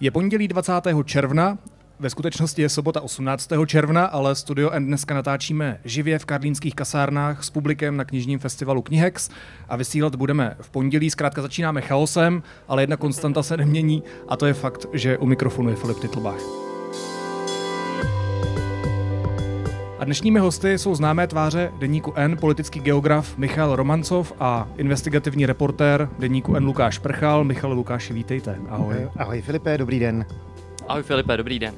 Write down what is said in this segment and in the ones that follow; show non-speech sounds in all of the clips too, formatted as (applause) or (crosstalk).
Je pondělí 20. června, ve skutečnosti je sobota 18. června, ale Studio N dneska natáčíme živě v karlínských kasárnách s publikem na knižním festivalu Knihex a vysílat budeme v pondělí. Zkrátka začínáme chaosem, ale jedna konstanta se nemění a to je fakt, že u mikrofonu je Filip Titlbach. A dnešními hosty jsou známé tváře deníku N, politický geograf Michal Romancov a investigativní reportér deníku N Lukáš Prchal. Michal Lukáši, vítejte. Ahoj. Ahoj Filipe, dobrý den. Ahoj Filipe, dobrý den.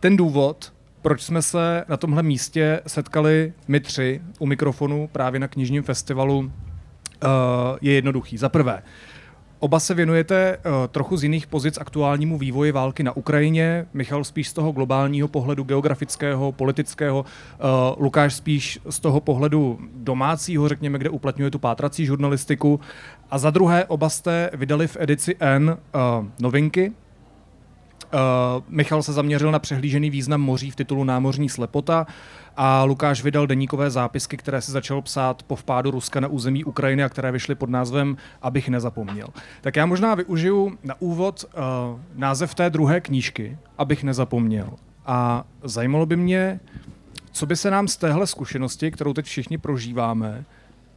Ten důvod, proč jsme se na tomhle místě setkali my tři u mikrofonu právě na knižním festivalu, eh, je jednoduchý. Za prvé, Oba se věnujete uh, trochu z jiných pozic aktuálnímu vývoji války na Ukrajině. Michal spíš z toho globálního pohledu geografického, politického, uh, Lukáš spíš z toho pohledu domácího, řekněme, kde uplatňuje tu pátrací žurnalistiku. A za druhé, oba jste vydali v edici N uh, novinky, Uh, Michal se zaměřil na přehlížený význam moří v titulu Námořní slepota a Lukáš vydal deníkové zápisky, které si začal psát po vpádu Ruska na území Ukrajiny a které vyšly pod názvem Abych nezapomněl. Tak já možná využiju na úvod uh, název té druhé knížky, Abych nezapomněl. A zajímalo by mě, co by se nám z téhle zkušenosti, kterou teď všichni prožíváme,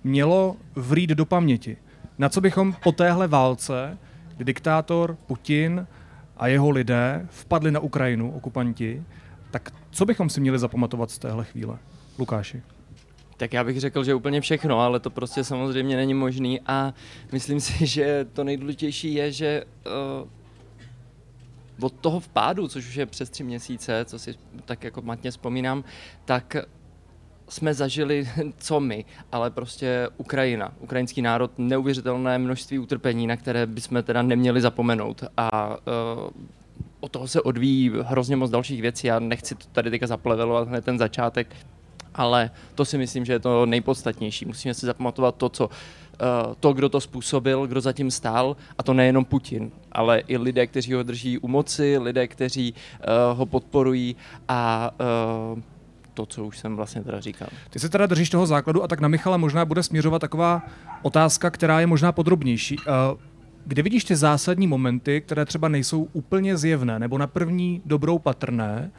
mělo vrít do paměti. Na co bychom po téhle válce, kdy diktátor Putin a jeho lidé vpadli na Ukrajinu, okupanti, tak co bychom si měli zapamatovat z téhle chvíle? Lukáši. Tak já bych řekl, že úplně všechno, ale to prostě samozřejmě není možný a myslím si, že to nejdůležitější je, že uh, od toho vpádu, což už je přes tři měsíce, co si tak jako matně vzpomínám, tak jsme zažili, (laughs) co my, ale prostě Ukrajina, ukrajinský národ, neuvěřitelné množství utrpení, na které bychom teda neměli zapomenout. A uh, od toho se odvíjí hrozně moc dalších věcí. Já nechci to tady teďka zaplevelovat hned ten začátek, ale to si myslím, že je to nejpodstatnější. Musíme si zapamatovat to, co uh, to, kdo to způsobil, kdo zatím stál, a to nejenom Putin, ale i lidé, kteří ho drží u moci, lidé, kteří uh, ho podporují a uh, to, co už jsem vlastně teda říkal. Ty se teda držíš toho základu a tak na Michala možná bude směřovat taková otázka, která je možná podrobnější. Kde vidíš ty zásadní momenty, které třeba nejsou úplně zjevné nebo na první dobrou patrné,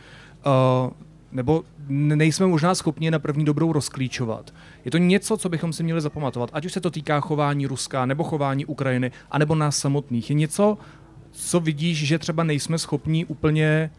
uh, nebo nejsme možná schopni na první dobrou rozklíčovat. Je to něco, co bychom si měli zapamatovat, ať už se to týká chování Ruska, nebo chování Ukrajiny, anebo nás samotných. Je něco, co vidíš, že třeba nejsme schopni úplně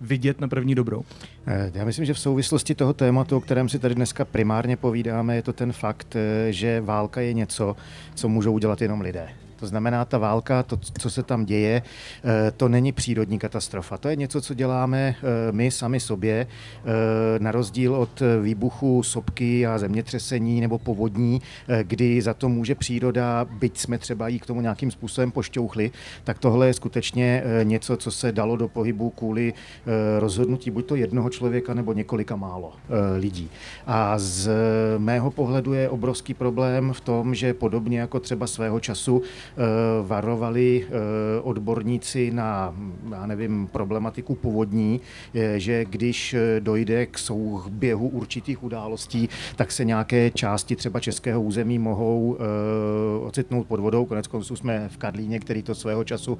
vidět na první dobrou? Eh, já myslím, že v souvislosti toho tématu, o kterém si tady dneska primárně povídáme, je to ten fakt, eh, že válka je něco, co můžou udělat jenom lidé. To znamená, ta válka, to, co se tam děje, eh, to není přírodní katastrofa. To je něco, co děláme eh, my sami sobě, eh, na rozdíl od výbuchu sopky a zemětřesení nebo povodní, kdy za to může příroda, byť jsme třeba jí k tomu nějakým způsobem pošťouchli, tak tohle je skutečně něco, co se dalo do pohybu kvůli rozhodnutí buď to jednoho člověka nebo několika málo lidí. A z mého pohledu je obrovský problém v tom, že podobně jako třeba svého času varovali eh, odborníci na, já nevím, problematiku povodní, že když dojde k souběhu určitých událostí, tak se nějaké části třeba českého území mohou eh, ocitnout pod vodou. Konec konců jsme v Karlíně, který to svého času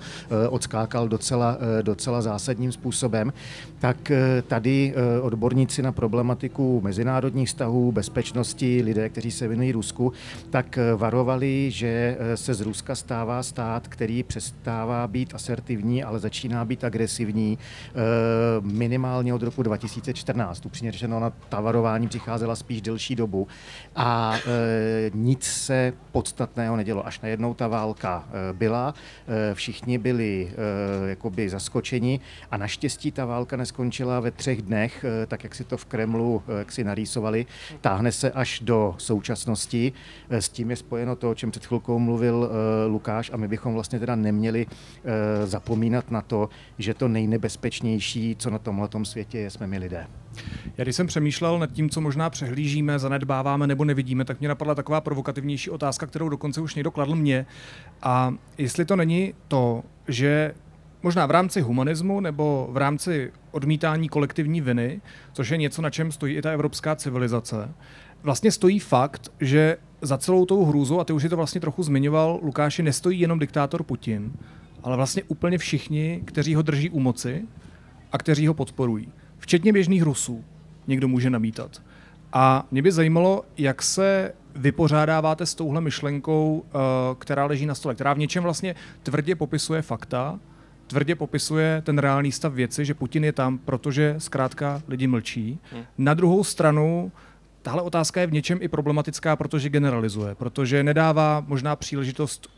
odskákal docela, docela zásadním způsobem. Tak tady odborníci na problematiku mezinárodních vztahů, bezpečnosti, lidé, kteří se věnují Rusku, tak varovali, že se z Ruska stává stát, který přestává být asertivní, ale začíná být agresivní eh, minimálně od roku 2014. Upřímně řečeno, na ta varování přicházela spíš delší dobu a eh, nic se podstatného nedělo. Až najednou ta válka eh, byla, všichni byli jakoby zaskočeni a naštěstí ta válka neskončila ve třech dnech, tak jak si to v Kremlu jak si narýsovali, táhne se až do současnosti. S tím je spojeno to, o čem před chvilkou mluvil Lukáš a my bychom vlastně teda neměli uh, zapomínat na to, že to nejnebezpečnější, co na tomhle světě je, jsme my lidé. Já když jsem přemýšlel nad tím, co možná přehlížíme, zanedbáváme nebo nevidíme, tak mě napadla taková provokativnější otázka, kterou dokonce už někdo kladl mě. A jestli to není to, že možná v rámci humanismu nebo v rámci odmítání kolektivní viny, což je něco, na čem stojí i ta evropská civilizace, vlastně stojí fakt, že za celou tou hrůzou, a ty už si to vlastně trochu zmiňoval, Lukáši, nestojí jenom diktátor Putin, ale vlastně úplně všichni, kteří ho drží u moci a kteří ho podporují. Včetně běžných Rusů, někdo může namítat. A mě by zajímalo, jak se vypořádáváte s touhle myšlenkou, eh, která leží na stole, která v něčem vlastně tvrdě popisuje fakta, tvrdě popisuje ten reálný stav věci, že Putin je tam, protože zkrátka lidi mlčí. Hmm. Na druhou stranu, tahle otázka je v něčem i problematická, protože generalizuje, protože nedává možná příležitost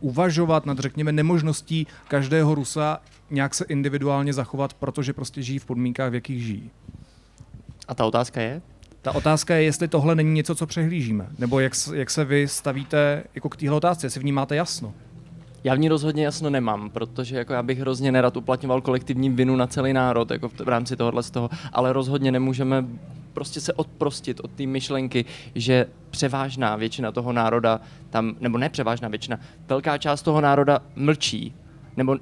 uvažovat nad, řekněme, nemožností každého Rusa nějak se individuálně zachovat, protože prostě žijí v podmínkách, v jakých žijí. A ta otázka je? Ta otázka je, jestli tohle není něco, co přehlížíme, nebo jak, jak se vy stavíte jako k téhle otázce, jestli v ní máte jasno. Já v ní rozhodně jasno nemám, protože jako já bych hrozně nerad uplatňoval kolektivní vinu na celý národ jako v, v rámci tohohle z toho, ale rozhodně nemůžeme prostě se odprostit od té myšlenky, že převážná většina toho národa tam, nebo ne převážná většina, velká část toho národa mlčí, nebo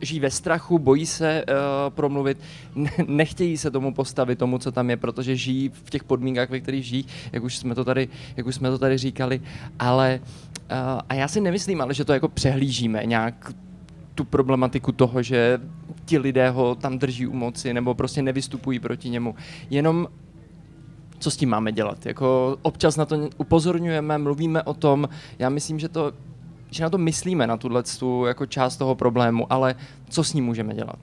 žijí ve strachu, bojí se uh, promluvit, nechtějí se tomu postavit, tomu, co tam je, protože žijí v těch podmínkách, ve kterých žijí, jak už jsme to tady, jak už jsme to tady říkali, ale uh, a já si nemyslím, ale že to jako přehlížíme nějak tu problematiku toho, že ti lidé ho tam drží u moci nebo prostě nevystupují proti němu. Jenom co s tím máme dělat? Jako občas na to upozorňujeme, mluvíme o tom. Já myslím, že to že na to myslíme, na tuhle jako část toho problému, ale co s ním můžeme dělat?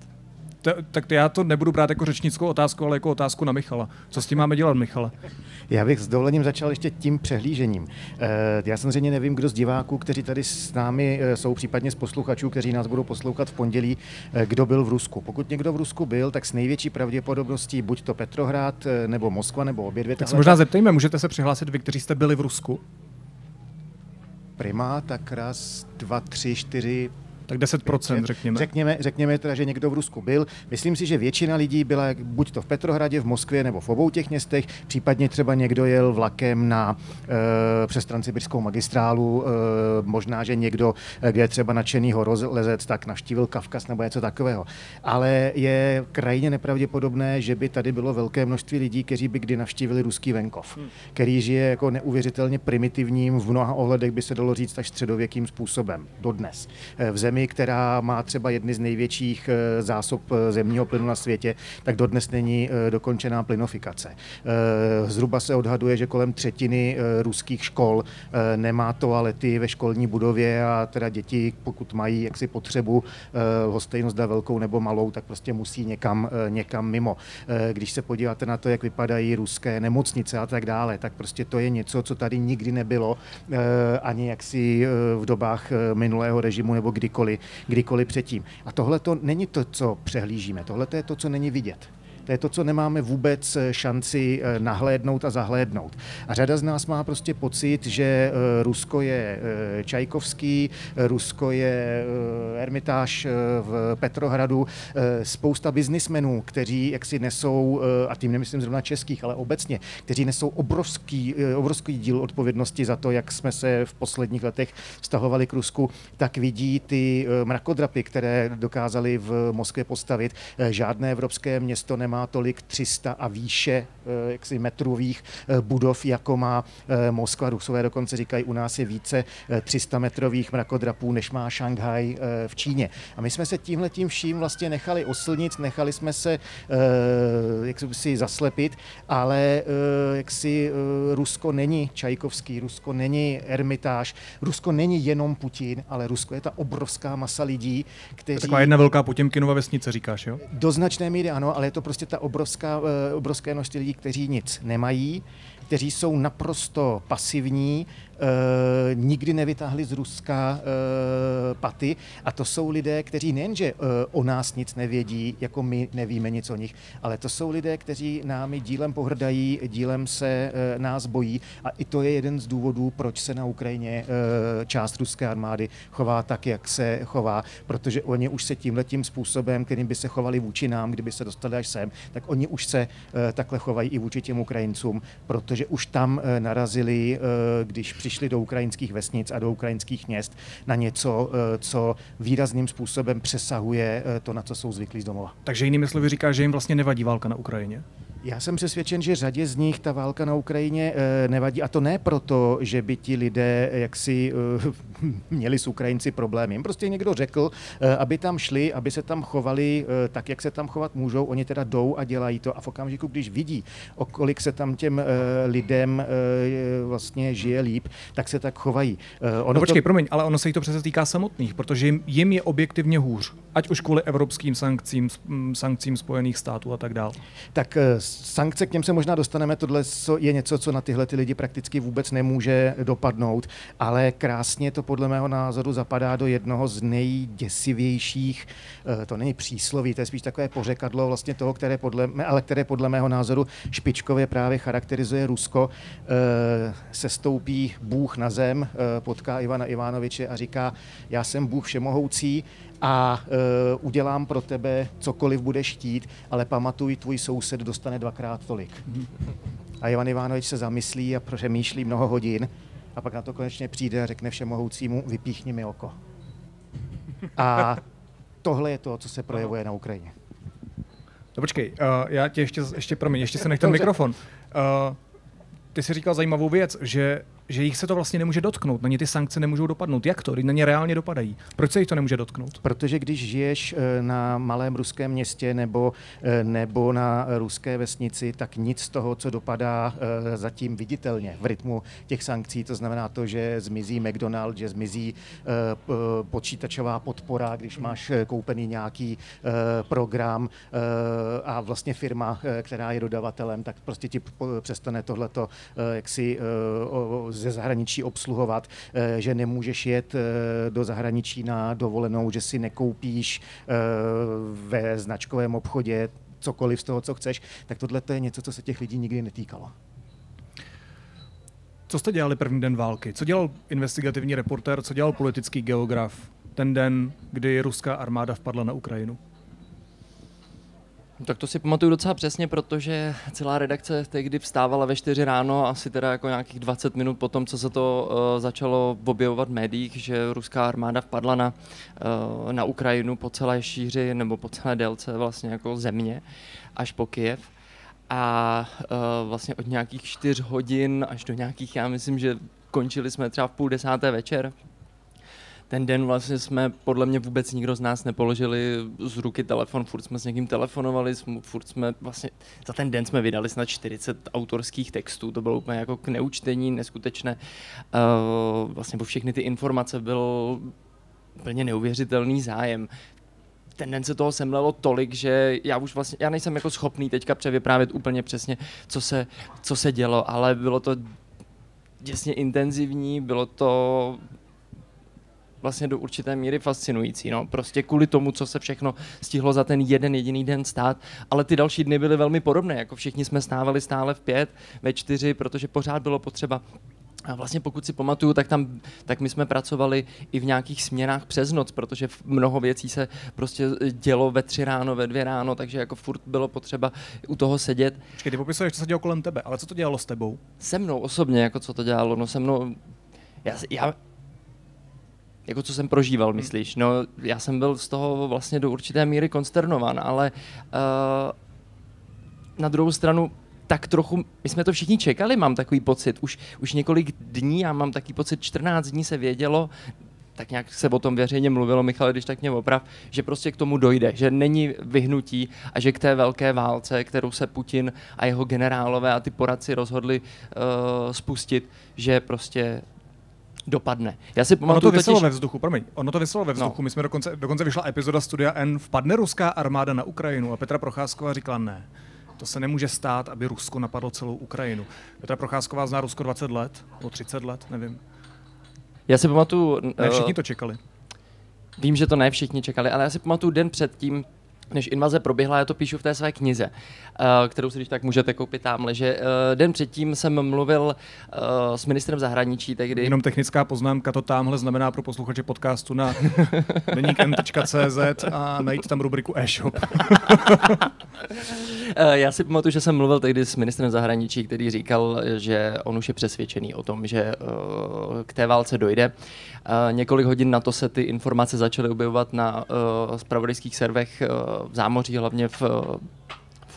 To, tak já to nebudu brát jako řečnickou otázku, ale jako otázku na Michala. Co s tím máme dělat, Michale? Já bych s dovolením začal ještě tím přehlížením. Eh, já samozřejmě nevím, kdo z diváků, kteří tady s námi eh, jsou, případně z posluchačů, kteří nás budou poslouchat v pondělí, eh, kdo byl v Rusku. Pokud někdo v Rusku byl, tak s největší pravděpodobností buď to Petrohrad, nebo Moskva, nebo obě dvě. Tak se možná zeptejme, můžete se přihlásit vy, kteří jste byli v Rusku? Prima, tak raz, dva, tři, čtyři, tak 10%, řekněme. Řekněme, řekněme teda, že někdo v Rusku byl. Myslím si, že většina lidí byla buď to v Petrohradě, v Moskvě nebo v obou těch městech, případně třeba někdo jel vlakem na e, přes transsibirskou magistrálu, e, možná, že někdo, eh, kde je třeba nadšený horolezec, tak navštívil Kavkaz nebo něco takového. Ale je krajně nepravděpodobné, že by tady bylo velké množství lidí, kteří by kdy navštívili ruský venkov, hmm. který žije jako neuvěřitelně primitivním, v mnoha ohledech by se dalo říct až středověkým způsobem, dodnes. V zemi zemi, která má třeba jedny z největších eh, zásob eh, zemního plynu na světě, tak dodnes není eh, dokončená plynofikace. Zhruba se odhaduje, že kolem třetiny ruských škol nemá toalety ve školní budově a teda děti, pokud mají jaksi potřebu hostejnost velkou nebo malou, tak prostě musí někam, někam mimo. Když se podíváte na to, jak vypadají ruské nemocnice a tak dále, tak prostě to je něco, co tady nikdy nebylo ani jaksi v dobách minulého režimu nebo kdykoliv kdykoliv, kdykoliv předtím. A tohle to není to, co přehlížíme, tohle je to, co není vidět. To je to, co nemáme vůbec eh, šanci eh, nahlédnout a zahlédnout. A řada z nás má prostě pocit, že eh, Rusko je Čajkovský, Rusko je Ermitáš v Petrohradu, spousta biznismenů, kteří jaksi nesou, a tím nemyslím zrovna českých, ale obecně, kteří nesou obrovský, obrovský díl odpovědnosti za to, jak jsme se v posledních letech vztahovali k Rusku, tak vidí ty mrakodrapy, které dokázali v Moskvě postavit. Žádné evropské město nemá má tolik 300 a výše eh, jaksi metrových eh, budov, jako má eh, Moskva. Rusové dokonce říkají, u nás je více 300 metrových mrakodrapů, než má Šanghaj v Číně. A my jsme se tímhle tím vším vlastně nechali oslnit, nechali jsme se jak si zaslepit, ale jak si Rusko není Čajkovský, Rusko není Ermitáž, Rusko není jenom Putin, ale Rusko je ta obrovská masa lidí, kteří... Taková jedna velká Potěmkinova vesnice, říkáš, jo? Do značné míry ano, ale je to prostě ta obrovská, eh, obrovské množství lidí, kteří nic nemají, kteří jsou naprosto pasivní, e, nikdy nevytáhli z Ruska e, paty. A to jsou lidé, kteří nejenže e, o nás nic nevědí, jako my nevíme nic o nich, ale to jsou lidé, kteří námi dílem pohrdají, dílem se e, nás bojí. A i to je jeden z důvodů, proč se na Ukrajině e, část ruské armády chová tak, jak se chová, protože oni už se tímhle tím způsobem, kterým by se chovali vůči nám, kdyby se dostali až sem, tak oni už se e, takhle chovají i vůči těm Ukrajincům, protože už tam narazili, když přišli do ukrajinských vesnic a do ukrajinských měst, na něco, co výrazným způsobem přesahuje to, na co jsou zvyklí z domova. Takže jinými slovy říká, že jim vlastně nevadí válka na Ukrajině? Já jsem přesvědčen, že řadě z nich ta válka na Ukrajině eh, nevadí. A to ne proto, že by ti lidé jaksi eh, (laughs) měli s Ukrajinci problémy. Jim prostě někdo řekl, eh, aby tam šli, aby se tam chovali tak, jak se tam chovat můžou. Oni teda jdou a dělají to. A v okamžiku, když vidí, o kolik se tam těm lidem vlastně žije líp, tak se tak chovají. Ono no počkej, to... promiň, ale ono se jí to přece týká samotných, protože jim, jim je objektivně hůř. Ať už kvůli evropským sankcím, sankcím Spojených států a tak dále. Tak sankce, k něm se možná dostaneme, tohle je něco, co na tyhle ty lidi prakticky vůbec nemůže dopadnout, ale krásně to podle mého názoru zapadá do jednoho z nejděsivějších, eh, to není přísloví, to je spíš takové pořekadlo vlastně toho, které podle, ale které podle mého názoru špičkově právě charakterizuje Rusko. Eh, se stoupí Bůh na zem, eh, potká Ivana Ivanoviče a říká, já jsem Bůh všemohoucí, a uh, udělám pro tebe cokoliv budeš chtít, ale pamatuj, tvůj soused dostane dvakrát tolik. A Ivan Ivánovič se zamyslí a přemýšlí mnoho hodin a pak na to konečně přijde a řekne všemohoucímu, vypíchni mi oko. A tohle je to, co se projevuje na Ukrajině. No počkej, uh, já tě ještě, ještě promiň, ještě se nech ten mikrofon. Uh, ty jsi říkal zajímavou věc, že že jich se to vlastně nemůže dotknout, na ně ty sankce nemůžou dopadnout. Jak to? Na ně reálně dopadají. Proč se jich to nemůže dotknout? Protože když žiješ eh, na malém ruském městě nebo, eh, nebo na ruské vesnici, tak nic z toho, co dopadá eh, zatím viditelně v rytmu těch sankcí, to znamená to, že zmizí McDonald, že zmizí počítačová podpora, když máš koupený nějaký program a vlastně firma, která je dodavatelem, tak prostě ti přestane tohleto jaksi ze zahraničí obsluhovat, eh, že nemůžeš jet eh, do zahraničí na dovolenou, že si nekoupíš eh, ve značkovém obchodě cokoliv z toho, co chceš, tak tohle je něco, co se těch lidí nikdy netýkalo. Co jste dělali první den války? Co dělal investigativní reportér, co dělal politický geograf ten den, kdy ruská armáda vpadla na Ukrajinu? Tak to si pamatuju docela přesně, protože celá redakce tehdy vstávala ve 4 ráno, asi teda jako nějakých 20 minut po tom, co se to uh, začalo objevovat v médiích, že ruská armáda vpadla na, uh, na Ukrajinu po celé šíři nebo po celé délce vlastně jako země až po Kyjev. A uh, vlastně od nějakých 4 hodin až do nějakých, já myslím, že končili jsme třeba v půl desáté večer, ten den vlastně jsme podle mě vůbec nikdo z nás nepoložili z ruky telefon, furt jsme s někým telefonovali, furt jsme vlastně, za ten den jsme vydali snad 40 autorských textů, to bylo úplně jako k neučtení, neskutečné. Uh, vlastně po všechny ty informace byl úplně neuvěřitelný zájem ten den se toho semlelo tolik, že já už vlastně, já nejsem jako schopný teďka převyprávět úplně přesně, co se, co se dělo, ale bylo to děsně intenzivní, bylo to vlastně do určité míry fascinující. No. Prostě kvůli tomu, co se všechno stihlo za ten jeden jediný den stát, ale ty další dny byly velmi podobné, jako všichni jsme stávali stále v pět, ve čtyři, protože pořád bylo potřeba a vlastně pokud si pamatuju, tak tam, tak my jsme pracovali i v nějakých směnách přes noc, protože mnoho věcí se prostě dělo ve tři ráno, ve dvě ráno, takže jako furt bylo potřeba u toho sedět. Počkej, ty popisuješ, co se dělo kolem tebe, ale co to dělalo s tebou? Se mnou osobně, jako co to dělalo, no se mnou, já, já jako co jsem prožíval, hmm. myslíš? No, já jsem byl z toho vlastně do určité míry konsternovan, ale uh, na druhou stranu tak trochu, my jsme to všichni čekali, mám takový pocit, už, už několik dní, já mám takový pocit, 14 dní se vědělo, tak nějak se o tom veřejně mluvilo, Michal, když tak mě oprav, že prostě k tomu dojde, že není vyhnutí a že k té velké válce, kterou se Putin a jeho generálové a ty poradci rozhodli uh, spustit, že prostě dopadne. Já si pamatuju, ono to vyselo totiž... ve vzduchu, promiň, ono to vyselo ve vzduchu. No. My jsme dokonce, dokonce vyšla epizoda Studia N, vpadne ruská armáda na Ukrajinu a Petra Procházková říkala ne. To se nemůže stát, aby Rusko napadlo celou Ukrajinu. Petra Procházková zná Rusko 20 let, nebo 30 let, nevím. Já si pamatuju... Ne, všichni to čekali. Vím, že to ne všichni čekali, ale já si pamatuju den předtím, než invaze proběhla, já to píšu v té své knize, uh, kterou si když tak můžete koupit tamhle, že uh, den předtím jsem mluvil uh, s ministrem zahraničí tehdy. Jenom technická poznámka, to tamhle znamená pro posluchače podcastu na deníkn.cz a najít tam rubriku e-shop. (laughs) Eh, já si pamatuju, že jsem mluvil tehdy s ministrem zahraničí, který říkal, že on už je přesvědčený o tom, že k té válce dojde. Několik hodin na to se ty informace začaly objevovat na spravodajských servech v zámoří, hlavně v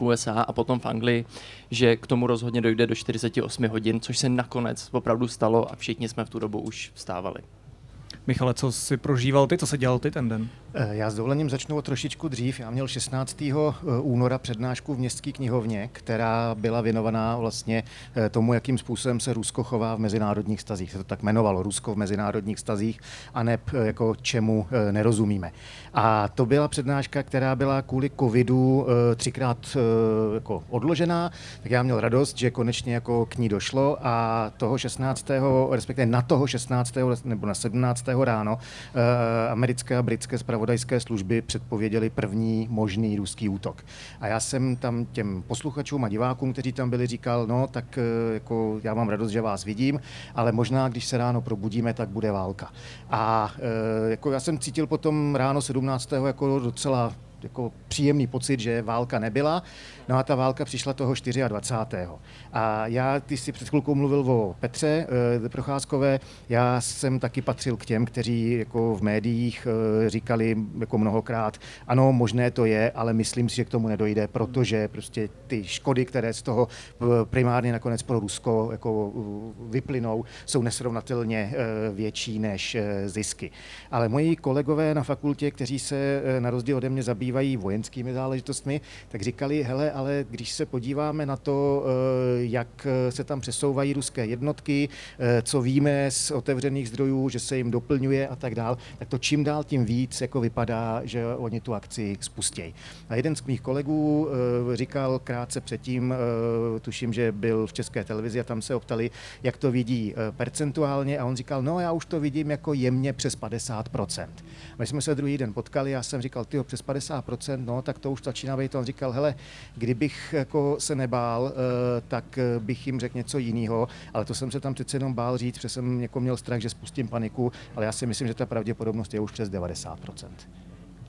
USA a potom v Anglii, že k tomu rozhodně dojde do 48 hodin, což se nakonec opravdu stalo a všichni jsme v tu dobu už vstávali. Michale, co si prožíval ty, co se dělal ty ten den? Eh, já s dovolením začnu o trošičku dřív. Já měl 16. Eh, února přednášku v městské knihovně, která byla věnovaná vlastně eh, tomu, jakým způsobem se Rusko chová v mezinárodních stazích. Se to tak jmenovalo, Rusko v mezinárodních stazích, a ne jako čemu nerozumíme. A to byla přednáška, která byla kvůli covidu třikrát jako odložená, tak já měl radost, že konečně jako k ní došlo a toho 16. respektive na toho 16. nebo na 17. ráno americké a britské zpravodajské služby předpověděli první možný ruský útok. A já jsem tam těm posluchačům a divákům, kteří tam byli, říkal, no tak eh, jako já mám radost, že vás vidím, ale možná, když se ráno probudíme, tak bude válka. A eh, jako já jsem cítil potom ráno 17. jako docela jako příjemný pocit, že válka nebyla. No a ta válka přišla toho 24. A já, ty jsi před chvilkou mluvil o Petře e, Procházkové, já jsem taky patřil k těm, kteří jako v médiích e, říkali jako mnohokrát, ano, možné to je, ale myslím si, že k tomu nedojde, protože prostě ty škody, které z toho primárně nakonec pro Rusko jako vyplynou, jsou nesrovnatelně větší než zisky. Ale moji kolegové na fakultě, kteří se na rozdíl ode mě zabývají vojenskými záležitostmi, tak říkali, hele, ale když se podíváme na to, eh, jak se tam přesouvají ruské jednotky, eh, co víme z otevřených zdrojů, že se jim doplňuje a tak dál, tak to čím dál tím víc jako vypadá, že oni tu akci spustějí. A jeden z mých kolegů eh, říkal krátce předtím, tuším, že byl v české televizi a tam se optali, jak to vidí percentuálně a on říkal, no já už to vidím jako jemně přes 50%. My jsme se druhý den potkali, já jsem říkal, ty přes 50%, no tak to už začíná být. On říkal, hele, Kdybych jako se nebál, eh, tak eh, bych jim řekl něco jiného, ale to jsem se tam přece jenom bál říct, protože jsem jako měl strach, že spustím paniku, ale já si myslím, že ta pravděpodobnost je už přes 90%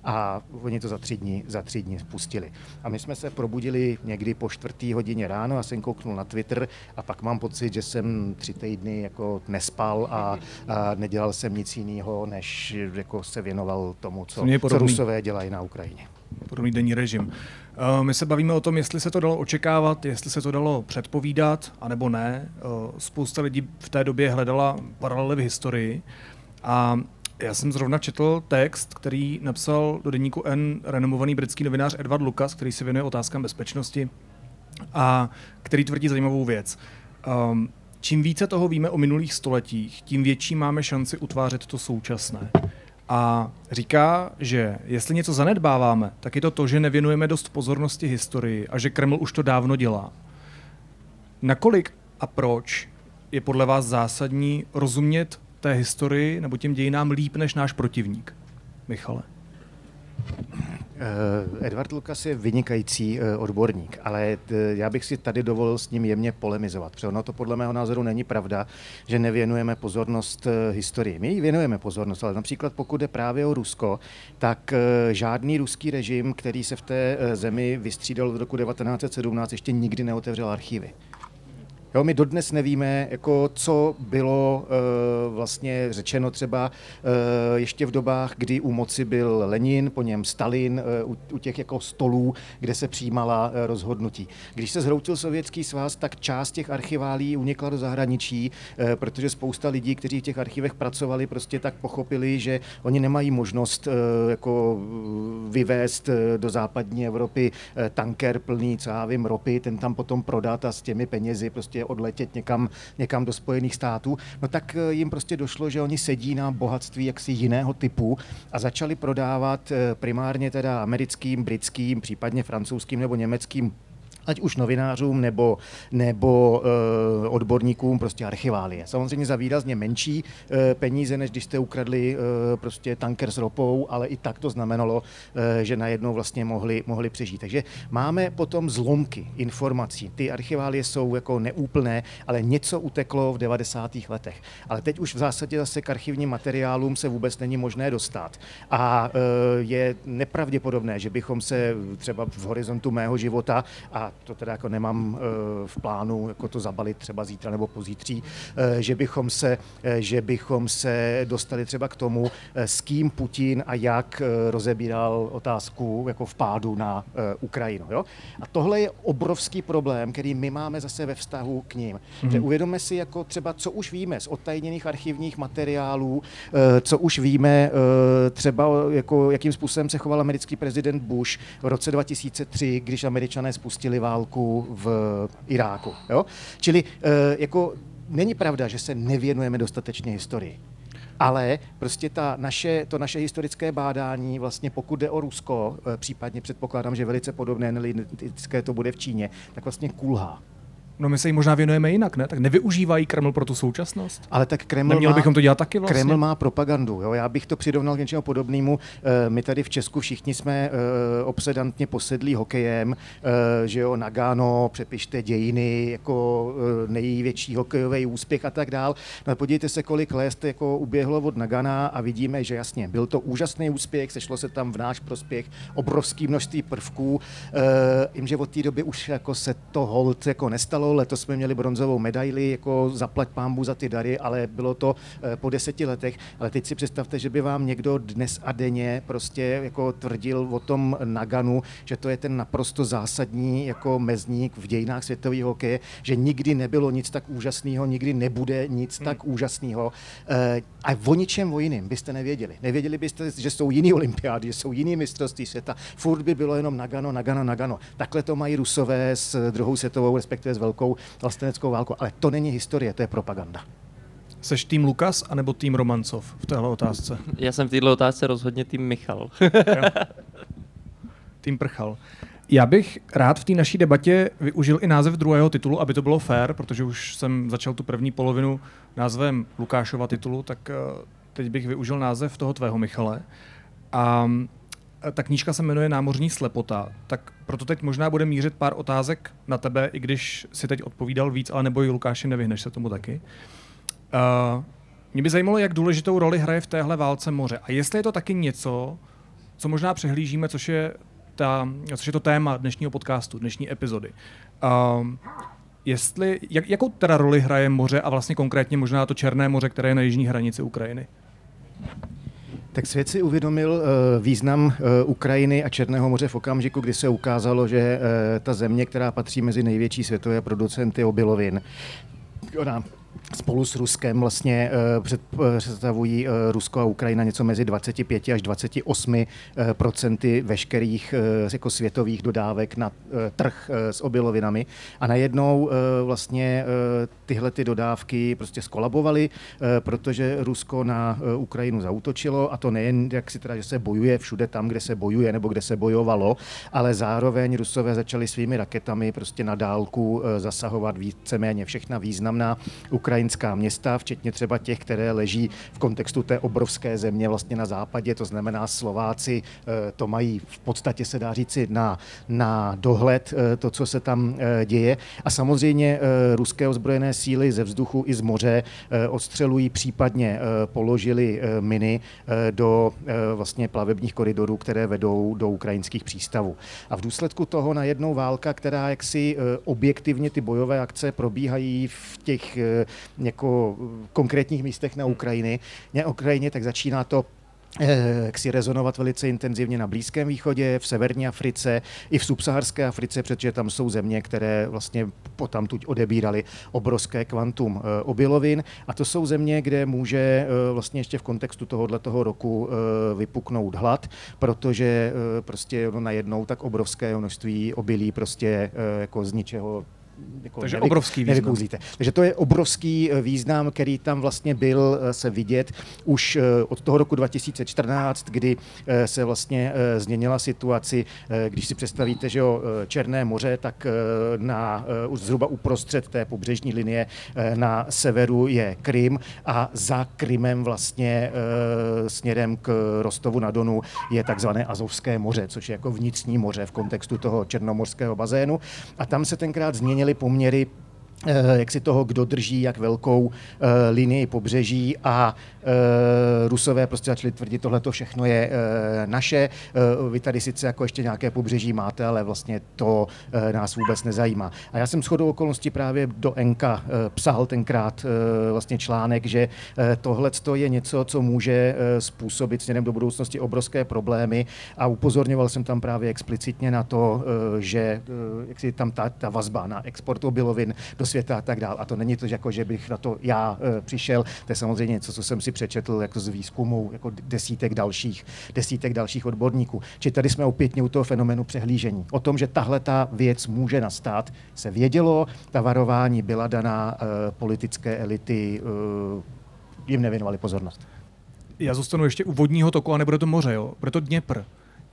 a oni to za tři dny, za tři dny spustili. A my jsme se probudili někdy po čtvrtý hodině ráno, já jsem kouknul na Twitter a pak mám pocit, že jsem tři týdny jako nespal a, a nedělal jsem nic jiného, než jako se věnoval tomu, co, co Rusové dělají na Ukrajině. Podobný denní režim. Eh, my se bavíme o tom, jestli se to dalo očekávat, jestli se to dalo předpovídat, anebo ne. Eh, spousta lidí v té době hledala paralely v historii a já jsem zrovna četl text, který napsal do deníku N renomovaný britský novinář Edward Lucas, který se věnuje otázkám bezpečnosti a který tvrdí zajímavou věc. Um, čím více toho víme o minulých stoletích, tím větší máme šanci utvářet to současné. A říká, že jestli něco zanedbáváme, tak je to to, že nevěnujeme dost pozornosti historii a že Kreml už to dávno dělá. Nakolik a proč je podle vás zásadní rozumět té historii nebo těm dějinám líp než náš protivník? Michale. Eh, Edward Lukas je vynikající eh, odborník, ale eh, já bych si tady dovolil s ním jemně polemizovat, protože ono to podle mého názoru není pravda, že nevěnujeme pozornost historii. My ji věnujeme pozornost, ale například pokud je právě o Rusko, tak žádný ruský režim, který se v té zemi vystřídal od roku 1917, ještě nikdy neotevřel archivy. Jo, my dodnes nevíme, jako co bylo e, vlastně řečeno třeba e, ještě v dobách, kdy u moci byl Lenin, po něm Stalin, e, u, u těch jako stolů, kde se přijímala e, rozhodnutí. Když se zhroutil Sovětský svaz, tak část těch archiválí unikla do zahraničí, e, protože spousta lidí, kteří v těch archivech pracovali, prostě tak pochopili, že oni nemají možnost e, jako vyvést do západní Evropy tanker plný, co já vím, ropy, ten tam potom prodat a s těmi penězi prostě odletět někam, někam do Spojených států, no tak eh, jim prostě došlo, že oni sedí na bohatství jaksi jiného typu a začali prodávat eh, primárně teda americkým, britským, případně francouzským nebo německým ať už novinářům nebo, nebo e, odborníkům prostě archiválie. Samozřejmě za výrazně menší e, peníze, než když jste ukradli e, prostě tanker s ropou, ale i tak to znamenalo, e, že najednou vlastně mohli, mohli přežít. Takže máme potom zlomky informací. Ty archiválie jsou jako neúplné, ale něco uteklo v 90. letech. Ale teď už v zásadě zase k archivním materiálům se vůbec není možné dostat. A e, je nepravděpodobné, že bychom se třeba v horizontu mého života a to teda jako nemám eh, v plánu jako to zabalit třeba zítra nebo pozítří, eh, že bychom se, eh, že bychom se dostali třeba k tomu, s kým Putin a jak rozebíral otázku jako vpádu na Ukrajinu. Jo? A tohle je obrovský problém, který my máme zase ve vztahu k ním. Mm-hmm. Že uvědomme si jako třeba, co už víme z odtajněných archivních materiálů, co už víme třeba, jako, jakým způsobem se choval americký prezident Bush v roce 2003, když američané spustili válku v Iráku. Jo? Čili eh, jako není pravda, že se nevěnujeme dostatečně historii. Ale prostě ta naše, to naše historické bádání, vlastně pokud jde o Rusko, eh, případně předpokládám, že velice podobné analytické to bude v Číně, tak vlastně kulhá. No my se jí možná věnujeme jinak, ne? Tak nevyužívají Kreml pro tu současnost? Ale tak Kreml Neměli má, bychom to dělat taky vlastně? Kreml má propagandu. Jo? Já bych to přirovnal k něčemu podobnému. Eh, my tady v Česku všichni jsme eh, obsedantně posedlí hokejem, eh, že jo, Nagano, přepište dějiny, jako největší hokejový úspěch a tak dál. No podívejte se, kolik let jako uběhlo od Nagana a vidíme, že jasně, byl to úžasný úspěch, sešlo se tam v náš prospěch obrovský množství prvků. Jim, že od té doby už jako se to hold jako nestalo, letos jsme měli bronzovou medaili, jako zaplať pámbu za ty dary, ale bylo to eh, po deseti letech. Ale teď si představte, že by vám někdo dnes a denně prostě jako tvrdil o tom Naganu, že to je ten naprosto zásadní jako mezník v dějinách světového hokeje, že nikdy nebylo nic tak úžasného, nikdy nebude nic hmm. tak úžasného. Eh, a o ničem o jiném byste nevěděli. Nevěděli byste, že jsou jiný olympiády, že jsou jiný mistrovství světa. Furt by bylo jenom Nagano, Nagano, Nagano. Takhle to mají Rusové s druhou světovou, respektive s velkou velkou vlasteneckou válku. Ale to není historie, to je propaganda. Seš tým Lukas anebo tým Romancov v téhle otázce? Já jsem v této otázce rozhodně tým Michal. tým Prchal. Já bych rád v té naší debatě využil i název druhého titulu, aby to bylo fair, protože už jsem začal tu první polovinu názvem Lukášova titulu, tak eh, teď bych využil název toho tvého Michale. A ta knížka se jmenuje Námořní slepota, tak proto teď možná bude mířit pár otázek na tebe, i když si teď odpovídal víc, ale neboj Lukáši, nevyhneš se tomu taky. Uh, mě by zajímalo, jak důležitou roli hraje v téhle válce moře. A jestli je to taky něco, co možná přehlížíme, což je, ta, což je to téma dnešního podcastu, dnešní epizody. Uh, jestli, jak, jakou teda roli hraje moře a vlastně konkrétně možná to Černé moře, které je na jižní hranici Ukrajiny? Tak svět si uvědomil uh, význam uh, Ukrajiny a Černého moře v okamžiku, kdy se ukázalo, že uh, ta země, která patří mezi největší světové producenty obilovin, ona spolu s Ruskem vlastně eh, eh, představují eh, Rusko a Ukrajina něco mezi 25 až 28 procenty veškerých jako světových dodávek na trh s obilovinami. A najednou vlastně tyhle ty dodávky prostě skolabovaly, protože Rusko na Ukrajinu zautočilo a to nejen, jak si teda, že se bojuje všude tam, kde se bojuje nebo kde se bojovalo, ale zároveň Rusové začali svými raketami prostě na dálku zasahovat víceméně všechna významná ukrajinská města, včetně třeba těch, které leží v kontextu té obrovské země vlastně na západě, to znamená Slováci eh, to mají v podstatě se dá říci na, na dohled eh, to, co se tam eh, děje. A samozřejmě ruské ozbrojené síly ze vzduchu i z moře odstřelují, případně položili miny do vlastně plavebních koridorů, které vedou do ukrajinských přístavů. A v důsledku toho najednou válka, která jaksi objektivně ty bojové akce probíhají v těch jako konkrétních místech na Ukrajiny, na Ukrajině, tak začíná to eh, jak si rezonovat velice intenzivně na Blízkém východě, v severní Africe, i v subsaharské Africe, protože tam jsou země, které vlastně potamtuť odebírali obrovské kvantum eh, obilovin. A to jsou země, kde může eh, vlastně ještě v kontextu tohoto roku vypuknout hlad, protože prostě najednou tak obrovské množství obilí prostě jako z ničeho jako Takže nevy, obrovský význam. Nevykouzlíte. Takže to je obrovský eh, význam, který tam vlastně byl eh, se vidět už eh, od toho roku 2014, kdy se vlastně změnila situaci. Když si představíte, že jo, Černé moře, tak na, zhruba uprostřed té pobřežní linie na severu je Krym a za Krymem vlastně směrem k Rostovu na Donu je takzvané Azovské moře, což je jako vnitřní moře v kontextu toho černomorského bazénu. A tam se tenkrát změnily poměry jak si toho, kdo drží jak velkou uh, linii pobřeží a uh, Rusové prostě začali tvrdit, tohle to všechno je uh, naše. Vy tady sice jako ještě nějaké pobřeží máte, ale vlastně to nás vůbec nezajímá. A já jsem shodou okolností právě do Enka uh, psal tenkrát vlastně článek, že tohle je něco, co může způsobit směrem do budoucnosti obrovské problémy a upozorňoval jsem tam právě explicitně na to, že jak si tam ta, ta vazba na export obilovin do světa a tak dále. A to není to, jako, že bych na to já e, přišel, to je samozřejmě něco, co jsem si přečetl jako z výzkumu jako desítek dalších, desítek dalších odborníků. Či tady jsme opětně u toho fenomenu přehlížení. O tom, že tahle ta věc může nastat, se vědělo, ta varování byla daná, e, politické elity e, jim nevěnovali pozornost. Já zůstanu ještě u vodního toku a nebude to moře, jo? Bude to Dněpr.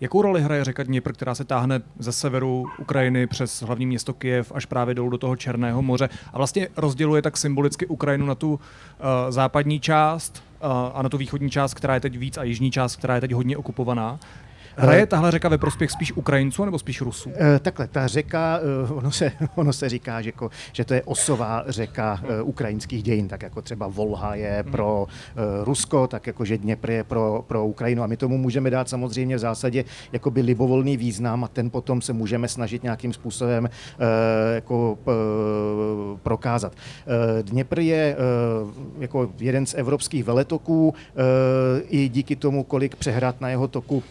Jakou roli hraje řeka Dněpr, která se táhne ze severu Ukrajiny přes hlavní město Kyjev až právě dolů do toho Černého moře a vlastně rozděluje tak symbolicky Ukrajinu na tu uh, západní část uh, a na tu východní část, která je teď víc a jižní část, která je teď hodně okupovaná. Hraje tahle řeka ve prospěch spíš Ukrajinců nebo spíš Rusů? E, takhle, ta řeka, e, ono se, (laughs) ono se říká, že, jako, že to je osová řeka ukrajinských dějin, tak jako třeba Volha je hmm. pro Rusko, tak jako že Dněpr je pro, pro Ukrajinu. A my tomu můžeme dát samozřejmě v zásadě jakoby libovolný význam a ten potom se můžeme snažit nějakým způsobem jako prokázat. Dněpr je jako jeden z evropských veletoků i díky tomu, kolik přehrad na jeho toku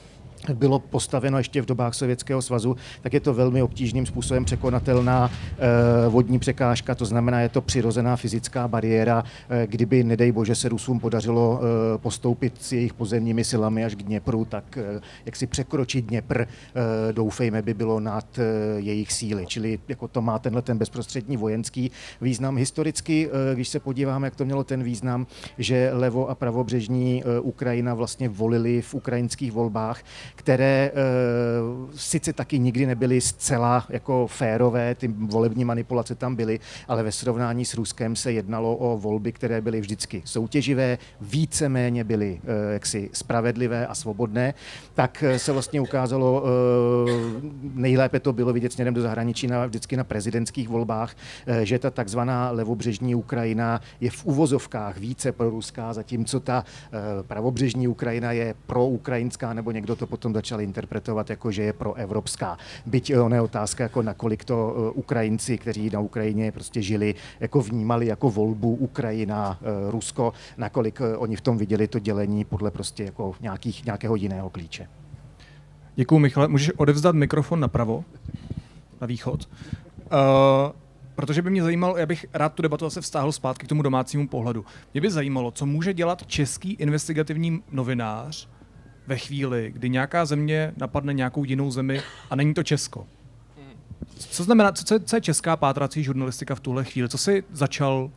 bylo postaveno ještě v dobách Sovětského svazu, tak je to velmi obtížným způsobem překonatelná e, vodní překážka, to znamená, je to přirozená fyzická bariéra. E, kdyby, nedej bože, se Rusům podařilo e, postoupit s jejich pozemními silami až k Dněpru, tak e, jak si překročit Dněpr, e, doufejme, by bylo nad e, jejich síly. Čili jako to má tenhle ten bezprostřední vojenský význam. Historicky, e, když se podíváme, jak to mělo ten význam, že levo a pravobřežní e, Ukrajina vlastně volili v ukrajinských volbách, které uh, sice taky nikdy nebyly zcela jako férové, ty volební manipulace tam byly, ale ve srovnání s Ruskem se jednalo o volby, které byly vždycky soutěživé, víceméně byly uh, jaksi spravedlivé a svobodné, tak uh, se vlastně ukázalo, nejlépe to bylo vidět směrem do zahraničí na, vždycky na prezidentských volbách, že ta takzvaná levobřežní Ukrajina je v uvozovkách více proruská, zatímco ta pravobřežní Ukrajina je proukrajinská, nebo někdo to potom začali interpretovat jako, že je pro evropská. Byť ono je otázka, jako nakolik to e, Ukrajinci, kteří na Ukrajině prostě žili, jako vnímali jako volbu Ukrajina, e, Rusko, nakolik oni v tom viděli to dělení podle prostě jako nějakých, nějakého jiného klíče. Děkuji, Michale. Můžeš odevzdat mikrofon napravo, na východ. Uh, protože by mě zajímalo, já bych rád tu debatu zase vztáhl zpátky k tomu domácímu pohledu. Mě by zajímalo, co může dělat český investigativní novinář, ve chvíli, kdy nějaká země napadne nějakou jinou zemi a není to Česko. Co znamená, co, co je česká pátrací žurnalistika v tuhle chvíli? Co si začal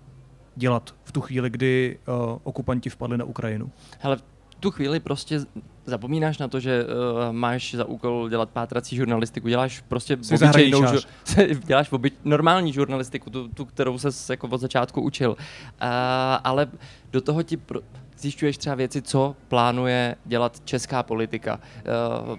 dělat v tu chvíli, kdy uh, okupanti vpadli na Ukrajinu? Hele, v tu chvíli prostě zapomínáš na to, že uh, máš za úkol dělat pátrací žurnalistiku, děláš prostě obyčejnou, žur, (laughs) děláš oby, normální žurnalistiku, tu, tu kterou se jako od začátku učil. Uh, ale do toho ti pro, zjišťuješ třeba věci, co plánuje dělat česká politika, eh,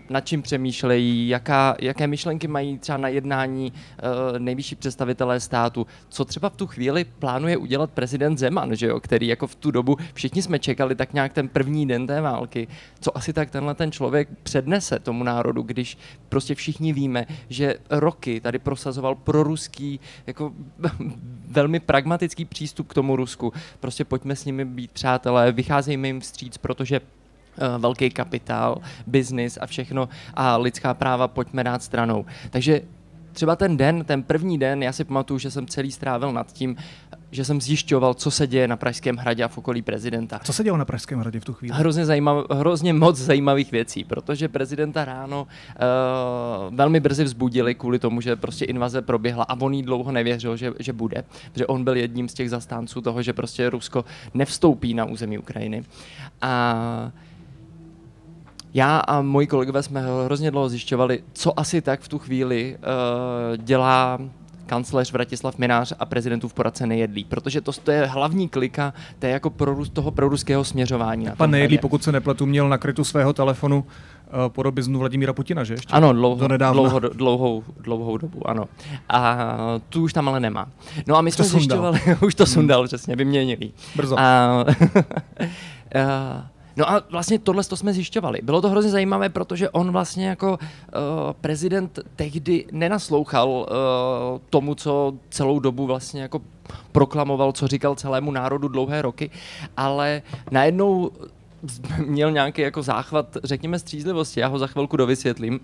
nad čím přemýšlejí, jaká, jaké myšlenky mají třeba na jednání eh, nejvyšší představitelé státu, co třeba v tu chvíli plánuje udělat prezident Zeman, že jo, který jako v tu dobu všichni jsme čekali tak nějak ten první den té války, co asi tak tenhle ten člověk přednese tomu národu, když prostě všichni víme, že roky tady prosazoval proruský, jako (laughs) velmi pragmatický přístup k tomu Rusku. Prostě pojďme s nimi být přátelé, vycházejme jim vstříc, protože eh, velký kapitál, biznis a všechno a lidská práva pojďme dát stranou. Takže třeba ten den, ten první den, já si pamatuju, že jsem celý strávil nad tím, že jsem zjišťoval, co se děje na Pražském hradě a v okolí prezidenta. Co se dělo na Pražském hradě v tu chvíli? Hrozně, zajímav, hrozně moc zajímavých věcí, protože prezidenta ráno uh, velmi brzy vzbudili kvůli tomu, že prostě invaze proběhla a on jí dlouho nevěřil, že, že bude, protože on byl jedním z těch zastánců toho, že prostě Rusko nevstoupí na území Ukrajiny. A já a moji kolegové jsme hrozně dlouho zjišťovali, co asi tak v tu chvíli uh, dělá kancléř Vratislav Minář a prezidentův poradce Nejedlí, protože to, to je hlavní klika to je jako pro, toho proruského směřování. Pan Nejedlí, pokud se nepletu, měl na krytu svého telefonu uh, podobiznu Vladimíra Putina, že ještě? Ano, dlouho, dlouho, dlouhou, dlouhou dobu, ano. A tu už tam ale nemá. No a my jsme zjišťovali, (laughs) už to sundal, hmm. přesně, vyměnili. Brzo. A, uh, (laughs) No a vlastně tohle to jsme zjišťovali. Bylo to hrozně zajímavé, protože on vlastně jako uh, prezident tehdy nenaslouchal uh, tomu, co celou dobu vlastně jako proklamoval, co říkal celému národu dlouhé roky, ale najednou (laughs) měl nějaký jako záchvat, řekněme, střízlivosti. Já ho za chvilku dovysvětlím.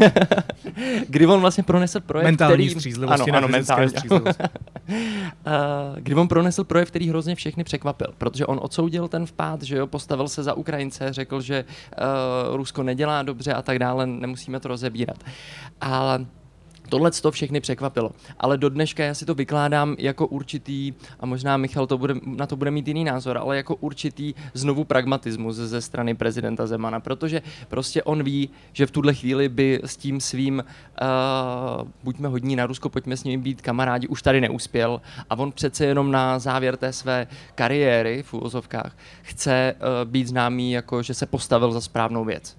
(laughs) Kdy on vlastně pronesl projev, mentální který... střízlivosti, ano, ano, mentální střízlivosti. (laughs) Kdy on pronesl projev, který hrozně všechny překvapil, protože on odsoudil ten vpád, že jo, postavil se za Ukrajince, řekl, že uh, Rusko nedělá dobře a tak dále, nemusíme to rozebírat. Ale Tohle to všechny překvapilo. Ale do dneška já si to vykládám jako určitý, a možná Michal to bude, na to bude mít jiný názor, ale jako určitý znovu pragmatismus ze strany prezidenta Zemana, protože prostě on ví, že v tuhle chvíli by s tím svým uh, buďme hodní na Rusko, pojďme s nimi být kamarádi, už tady neuspěl a on přece jenom na závěr té své kariéry v úvozovkách chce uh, být známý jako, že se postavil za správnou věc.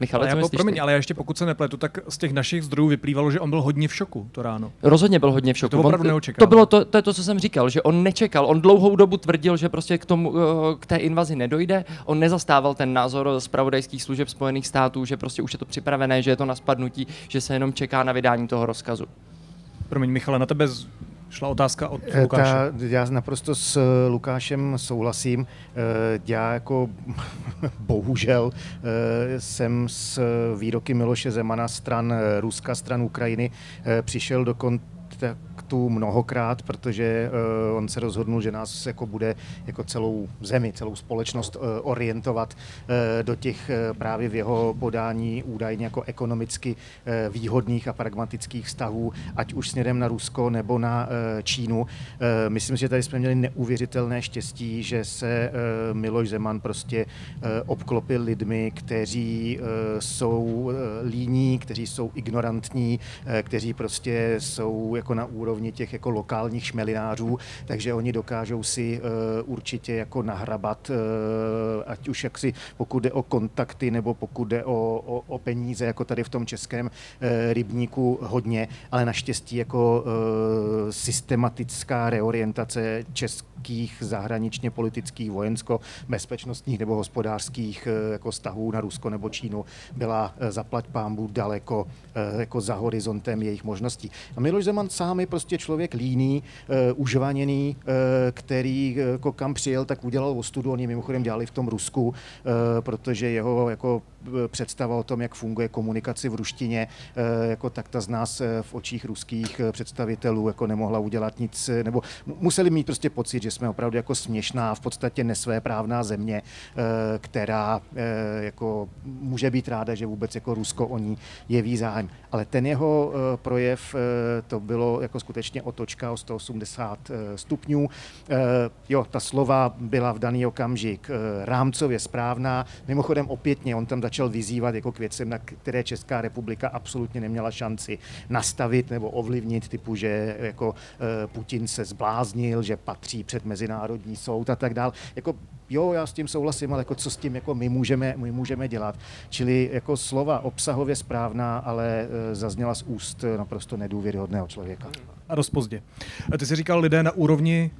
Michale, ale, co promiň, ale ještě pokud se nepletu, tak z těch našich zdrojů vyplývalo, že on byl hodně v šoku to ráno. Rozhodně byl hodně v šoku. To opravdu neočekal. To bylo to, to, je to, co jsem říkal, že on nečekal. On dlouhou dobu tvrdil, že prostě k, tomu, eh, k té invazi nedojde. On nezastával ten názor z pravodajských služeb Spojených států, že prostě už je to připravené, že je to na spadnutí, že se jenom čeká na vydání toho rozkazu. Promiň, Michale, na tebe šla otázka od eh, Lukáše. Ta, já naprosto s eh, Lukášem souhlasím. Eh, já jako (laughs) bohužel jsem s výroky Miloše Zemana stran Ruska, stran Ukrajiny přišel do kontaktu tu mnohokrát, protože uh, on se rozhodnul, že nás jako bude jako celou zemi, celou společnost uh, orientovat uh, do těch uh, právě v jeho podání údajně jako ekonomicky uh, výhodných a pragmatických vztahů, ať už směrem na Rusko nebo na uh, Čínu. Uh, myslím, že tady jsme měli neuvěřitelné štěstí, že se uh, Miloš Zeman prostě uh, obklopil lidmi, kteří uh, jsou uh, líní, kteří jsou ignorantní, uh, kteří prostě jsou jako na úrovni úrovni těch jako lokálních šmelinářů, takže oni dokážou si uh, určitě jako nahrabat, uh, ať už jaksi pokud jde o kontakty nebo pokud jde o, o, o peníze, jako tady v tom českém uh, rybníku hodně, ale naštěstí jako systematická reorientace českých zahraničně politických, vojensko-bezpečnostních nebo hospodářských jako vztahů na Rusko nebo Čínu byla zaplať pámbu daleko jako za horizontem jejich možností. A Miloš Zeman sám je prostě prostě člověk líný, uh, užvaněný, uh, který uh, kam přijel, tak udělal ostudu. Oni mimochodem dělali v tom Rusku, uh, protože jeho jako představa o tom, jak funguje komunikaci v ruštině, jako tak ta z nás v očích ruských představitelů jako nemohla udělat nic, nebo museli mít prostě pocit, že jsme opravdu jako směšná, v podstatě nesvéprávná země, která jako může být ráda, že vůbec jako Rusko o ní jeví zájem. Ale ten jeho projev, to bylo jako skutečně otočka o 180 eh, stupňů. Eh, jo, ta slova byla v daný okamžik eh, rámcově správná. Mimochodem opětně on tam začal vyzývat jako k věcem, na které Česká republika absolutně neměla šanci nastavit nebo ovlivnit, typu, že jako Putin se zbláznil, že patří před mezinárodní soud a tak dál. Jako jo, já s tím souhlasím, ale jako co s tím jako my můžeme, my můžeme dělat. Čili jako slova obsahově správná, ale zazněla z úst naprosto nedůvěryhodného člověka a dost pozdě. Ty jsi říkal lidé na úrovni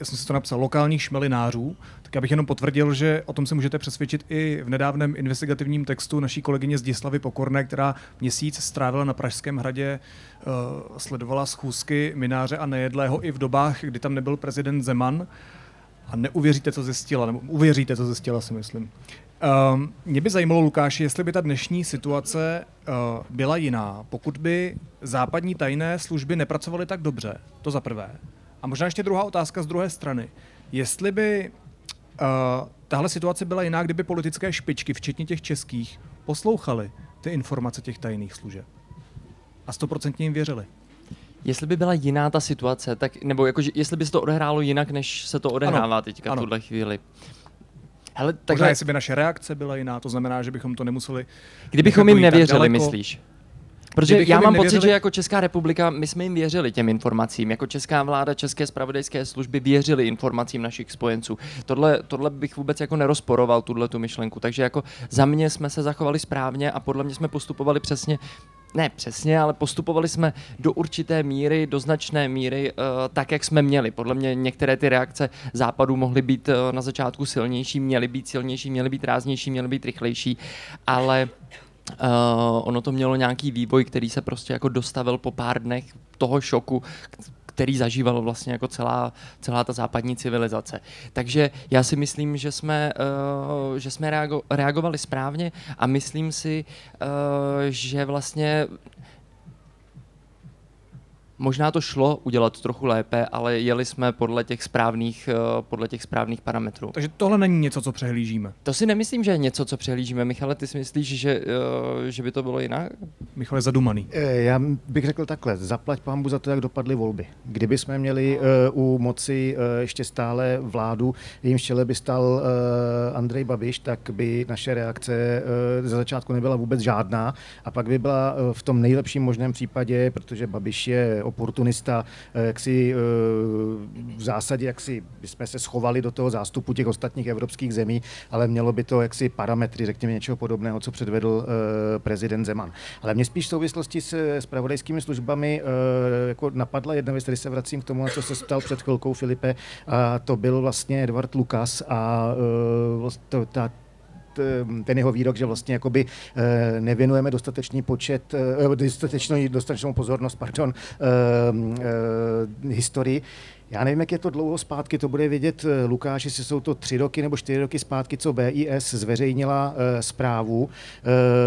já jsem si to napsal, lokálních šmelinářů, tak já bych jenom potvrdil, že o tom se můžete přesvědčit i v nedávném investigativním textu naší kolegyně Zdislavy Pokorné, která měsíc strávila na Pražském hradě, uh, sledovala schůzky mináře a nejedlého i v dobách, kdy tam nebyl prezident Zeman a neuvěříte, co zjistila, nebo uvěříte, co zjistila, si myslím. Um, mě by zajímalo, Lukáši, jestli by ta dnešní situace uh, byla jiná, pokud by západní tajné služby nepracovaly tak dobře, to za prvé. A možná ještě druhá otázka z druhé strany. Jestli by uh, tahle situace byla jiná, kdyby politické špičky, včetně těch českých, poslouchali ty informace těch tajných služeb a stoprocentně jim věřili. Jestli by byla jiná ta situace, tak, nebo jako, jestli by se to odehrálo jinak, než se to odehrává ano, teďka v tuhle chvíli. Hele, takhle... Možná, jestli by naše reakce byla jiná, to znamená, že bychom to nemuseli... Kdybychom jim nevěřili, myslíš? Protože Kdybychom já mám nevěřili... pocit, že jako Česká republika, my jsme jim věřili těm informacím. Jako česká vláda, české spravodajské služby věřili informacím našich spojenců. Tohle, tohle bych vůbec jako nerozporoval, tuhle tu myšlenku. Takže jako za mě jsme se zachovali správně a podle mě jsme postupovali přesně ne přesně, ale postupovali jsme do určité míry, do značné míry, uh, tak, jak jsme měli. Podle mě některé ty reakce západu mohly být uh, na začátku silnější, měly být silnější, měly být ráznější, měly být rychlejší, ale Uh, ono to mělo nějaký vývoj, který se prostě jako dostavil po pár dnech toho šoku, který zažíval vlastně jako celá, celá ta západní civilizace. Takže já si myslím, že jsme, uh, že jsme reago- reagovali správně a myslím si, uh, že vlastně Možná to šlo udělat trochu lépe, ale jeli jsme podle těch správných, eh, podle těch správných parametrů. Takže tohle není něco, co přehlížíme. To si nemyslím, že je něco, co přehlížíme. Michale, ty si myslíš, že, eh, že by to bylo jinak? Michal je zadumaný. Eh, já bych řekl takhle, zaplať pambu za to, jak dopadly volby. Kdyby jsme měli u moci ještě stále vládu, v jejím čele by stal Andrej Babiš, tak by naše reakce za začátku nebyla vůbec žádná a pak by byla v tom nejlepším možném případě, protože Babiš je oportunista, eh, jak si eh, v zásadě, jak si jsme se schovali do toho zástupu těch ostatních evropských zemí, ale mělo by to jaksi parametry, řekněme něčeho podobného, co předvedl eh, prezident Zeman. Ale mě spíš v souvislosti s spravodajskými službami jako napadla jedna věc, tady se vracím k tomu, co se stal před chvilkou Filipe, a to byl vlastně Edward Lukas a to, ta, ten jeho výrok, že vlastně jakoby eh, nevěnujeme dostatečný počet, eh, dostatečnou, dostatečnou pozornost, pardon, historii. Já nevím, jak je to dlouho zpátky, to bude vědět Lukáš, jestli jsou to tři roky nebo čtyři roky zpátky, co BIS zveřejnila e, zprávu,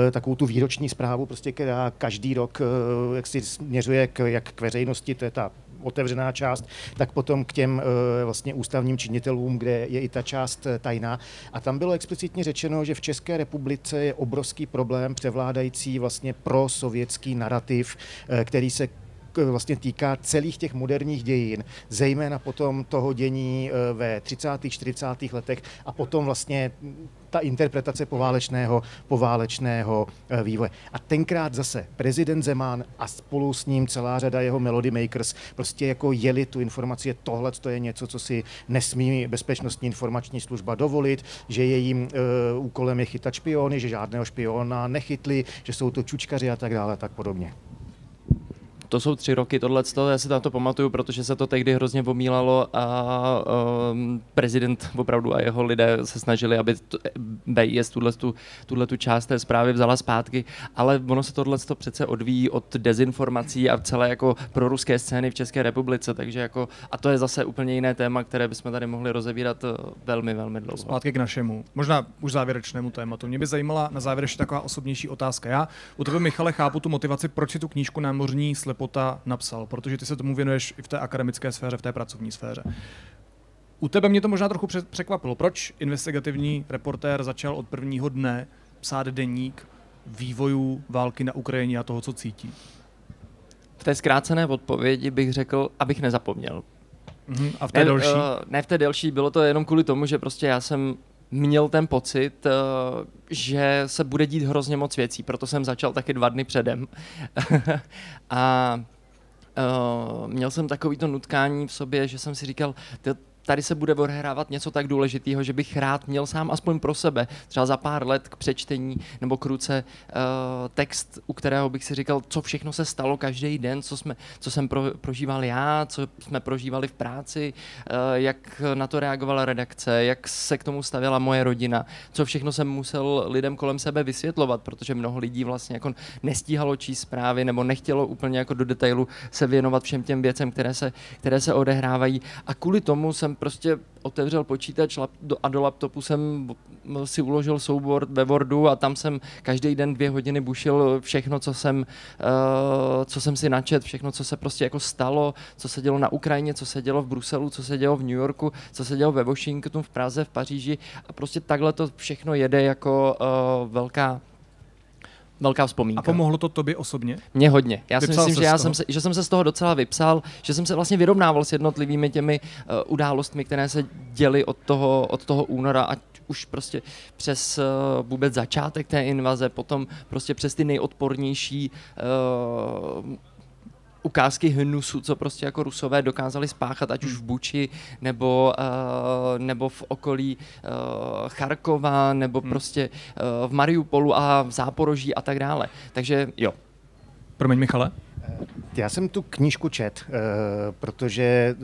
e, takovou tu výroční zprávu, prostě, která každý rok e, jak si směřuje k, jak k veřejnosti, to je ta otevřená část, tak potom k těm eh, vlastně ústavním činitelům, kde je i ta část eh, tajná. A tam bylo explicitně řečeno, že v České republice je obrovský problém převládající vlastně pro sovětský narrativ, eh, který se vlastně týká celých těch moderních dějin, zejména potom toho dění ve 30. 40. letech a potom vlastně ta interpretace poválečného, poválečného eh, vývoje. A tenkrát zase prezident Zeman a spolu s ním celá řada jeho Melody Makers prostě jako jeli tu informaci, tohle to je něco, co si nesmí bezpečnostní informační služba dovolit, že jejím uh, úkolem je chytat špiony, že žádného špiona nechytli, že jsou to čučkaři a tak dále a tak podobně to jsou tři roky tohle, já si na to pamatuju, protože se to tehdy hrozně omílalo a um, prezident opravdu a jeho lidé se snažili, aby BIS tuhle, tu, tuhle tu část té zprávy vzala zpátky, ale ono se tohle to přece odvíjí od dezinformací a celé jako proruské scény v České republice, takže jako, a to je zase úplně jiné téma, které bychom tady mohli rozevírat uh, velmi, velmi dlouho. Zpátky k našemu, možná už závěrečnému tématu. Mě by zajímala na závěr ještě taková osobnější otázka. Já u tebe, Michale, chápu tu motivaci, proč si tu knížku Námořní slep Pota napsal, protože ty se tomu věnuješ i v té akademické sféře, v té pracovní sféře. U tebe mě to možná trochu překvapilo. Proč investigativní reportér začal od prvního dne psát deník vývojů války na Ukrajině a toho, co cítí? V té zkrácené odpovědi bych řekl, abych nezapomněl. Uh-huh. A v té ne, delší? Uh, ne v té delší, bylo to jenom kvůli tomu, že prostě já jsem měl ten pocit, uh, že se bude dít hrozně moc věcí, proto jsem začal taky dva dny předem. (laughs) a uh, měl jsem takovýto nutkání v sobě, že jsem si říkal, tady se bude odehrávat něco tak důležitého, že bych rád měl sám aspoň pro sebe, třeba za pár let k přečtení nebo k ruce uh, text, u kterého bych si říkal, co všechno se stalo každý den, co, jsme, co jsem pro, prožíval já, co jsme prožívali v práci, uh, jak na to reagovala redakce, jak se k tomu stavěla moje rodina, co všechno jsem musel lidem kolem sebe vysvětlovat, protože mnoho lidí vlastně jako nestíhalo číst zprávy nebo nechtělo úplně jako do detailu se věnovat všem těm věcem, které se, které se odehrávají. A kvůli tomu jsem prostě otevřel počítač a do laptopu jsem si uložil soubor ve Wordu a tam jsem každý den dvě hodiny bušil všechno, co jsem, uh, co jsem si načet, všechno, co se prostě jako stalo, co se dělo na Ukrajině, co se dělo v Bruselu, co se dělo v New Yorku, co se dělo ve Washingtonu, v Praze, v Paříži a prostě takhle to všechno jede jako uh, velká velká vzpomínka. A pomohlo to tobě osobně? Mně hodně. Já si myslím, že, já jsem se, že jsem se z toho docela vypsal, že jsem se vlastně vyrovnával s jednotlivými těmi uh, událostmi, které se děly od toho, od toho února, ať už prostě přes uh, vůbec začátek té invaze, potom prostě přes ty nejodpornější uh, ukázky hnusu, co prostě jako rusové dokázali spáchat, ať už v Buči, nebo, uh, nebo v okolí uh, Charkova, nebo hmm. prostě uh, v Mariupolu a v Záporoží a tak dále. Takže jo. Promiň, Michale. Já jsem tu knížku čet, protože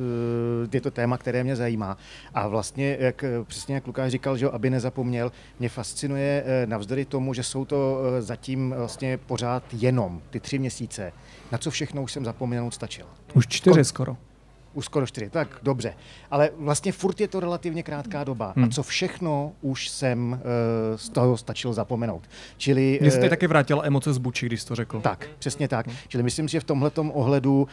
je to téma, které mě zajímá. A vlastně, jak, přesně jak Lukáš říkal, že aby nezapomněl, mě fascinuje navzdory tomu, že jsou to zatím vlastně pořád jenom ty tři měsíce, na co všechno už jsem zapomenout stačil. Už čtyři Kon- skoro. Už skoro čtyři, tak dobře. Ale vlastně furt je to relativně krátká doba. Hmm. A co všechno už jsem uh, z toho stačil zapomenout. Čili... Mně se uh, taky vrátila emoce z Buči, když to řekl. Tak, přesně tak. Hmm. Čili myslím si, že v tomhle ohledu uh,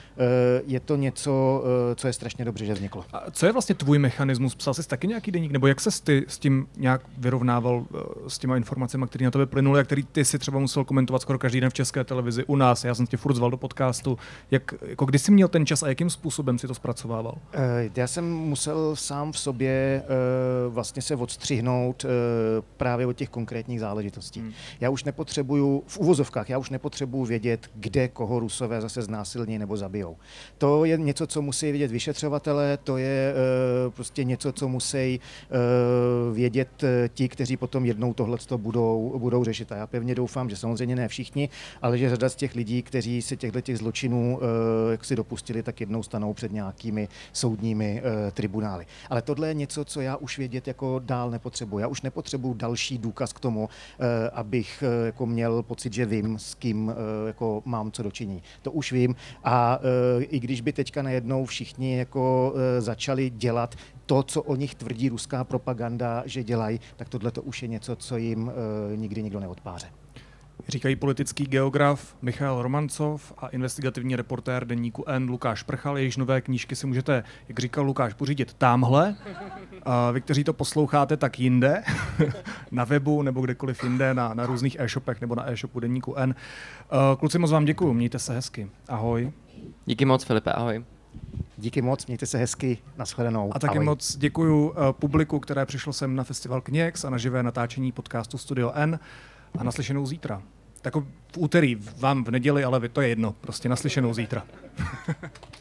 je to něco, uh, co je strašně dobře, že vzniklo. A co je vlastně tvůj mechanismus? Psal jsi taky nějaký deník? Nebo jak se ty s tím nějak vyrovnával uh, s těma informacemi, které na tebe plynuly a který ty si třeba musel komentovat skoro každý den v české televizi u nás? Já jsem tě furt zval do podcastu. Jak, jako kdy jsi měl ten čas a jakým způsobem si to zpracovával? Eh, já jsem musel sám v sobě eh, vlastně se odstřihnout eh, právě od těch konkrétních záležitostí. Hmm. Já už nepotřebuju, v uvozovkách, já už nepotřebuju vědět, kde koho rusové zase znásilní nebo zabijou. To je něco, co musí vědět vyšetřovatelé, to je prostě něco, co musí vědět ti, kteří potom jednou tohle budou, budou řešit. A já pevně doufám, že samozřejmě ne všichni, ale že řada z těch lidí, kteří se těchto těch zločinů jak si dopustili, tak jednou stanou před nějakými soudními e, tribunály. Ale tohle je něco, co já už vědět jako dál nepotřebuji. Já už nepotřebuji další důkaz k tomu, e, abych e, jako měl pocit, že vím, s kým e, jako mám co dočiní. To už vím a e, i když by teďka najednou všichni jako e, začali dělat to, co o nich tvrdí ruská propaganda, že dělají, tak tohle to už je něco, co jim e, nikdy nikdo neodpáře říkají politický geograf Michal Romancov a investigativní reportér deníku N Lukáš Prchal. Jejichž nové knížky si můžete, jak říkal Lukáš, pořídit tamhle. A vy, kteří to posloucháte, tak jinde, (laughs) na webu nebo kdekoliv jinde, na, na různých e-shopech nebo na e-shopu deníku N. Kluci, moc vám děkuji, mějte se hezky. Ahoj. Díky moc, Filipe, ahoj. Díky moc, mějte se hezky, nashledanou. A taky moc děkuji uh, publiku, které přišlo sem na festival Kněx a na živé natáčení podcastu Studio N a naslyšenou zítra. Tak v úterý, vám v neděli, ale to je jedno. Prostě naslyšenou zítra. (laughs)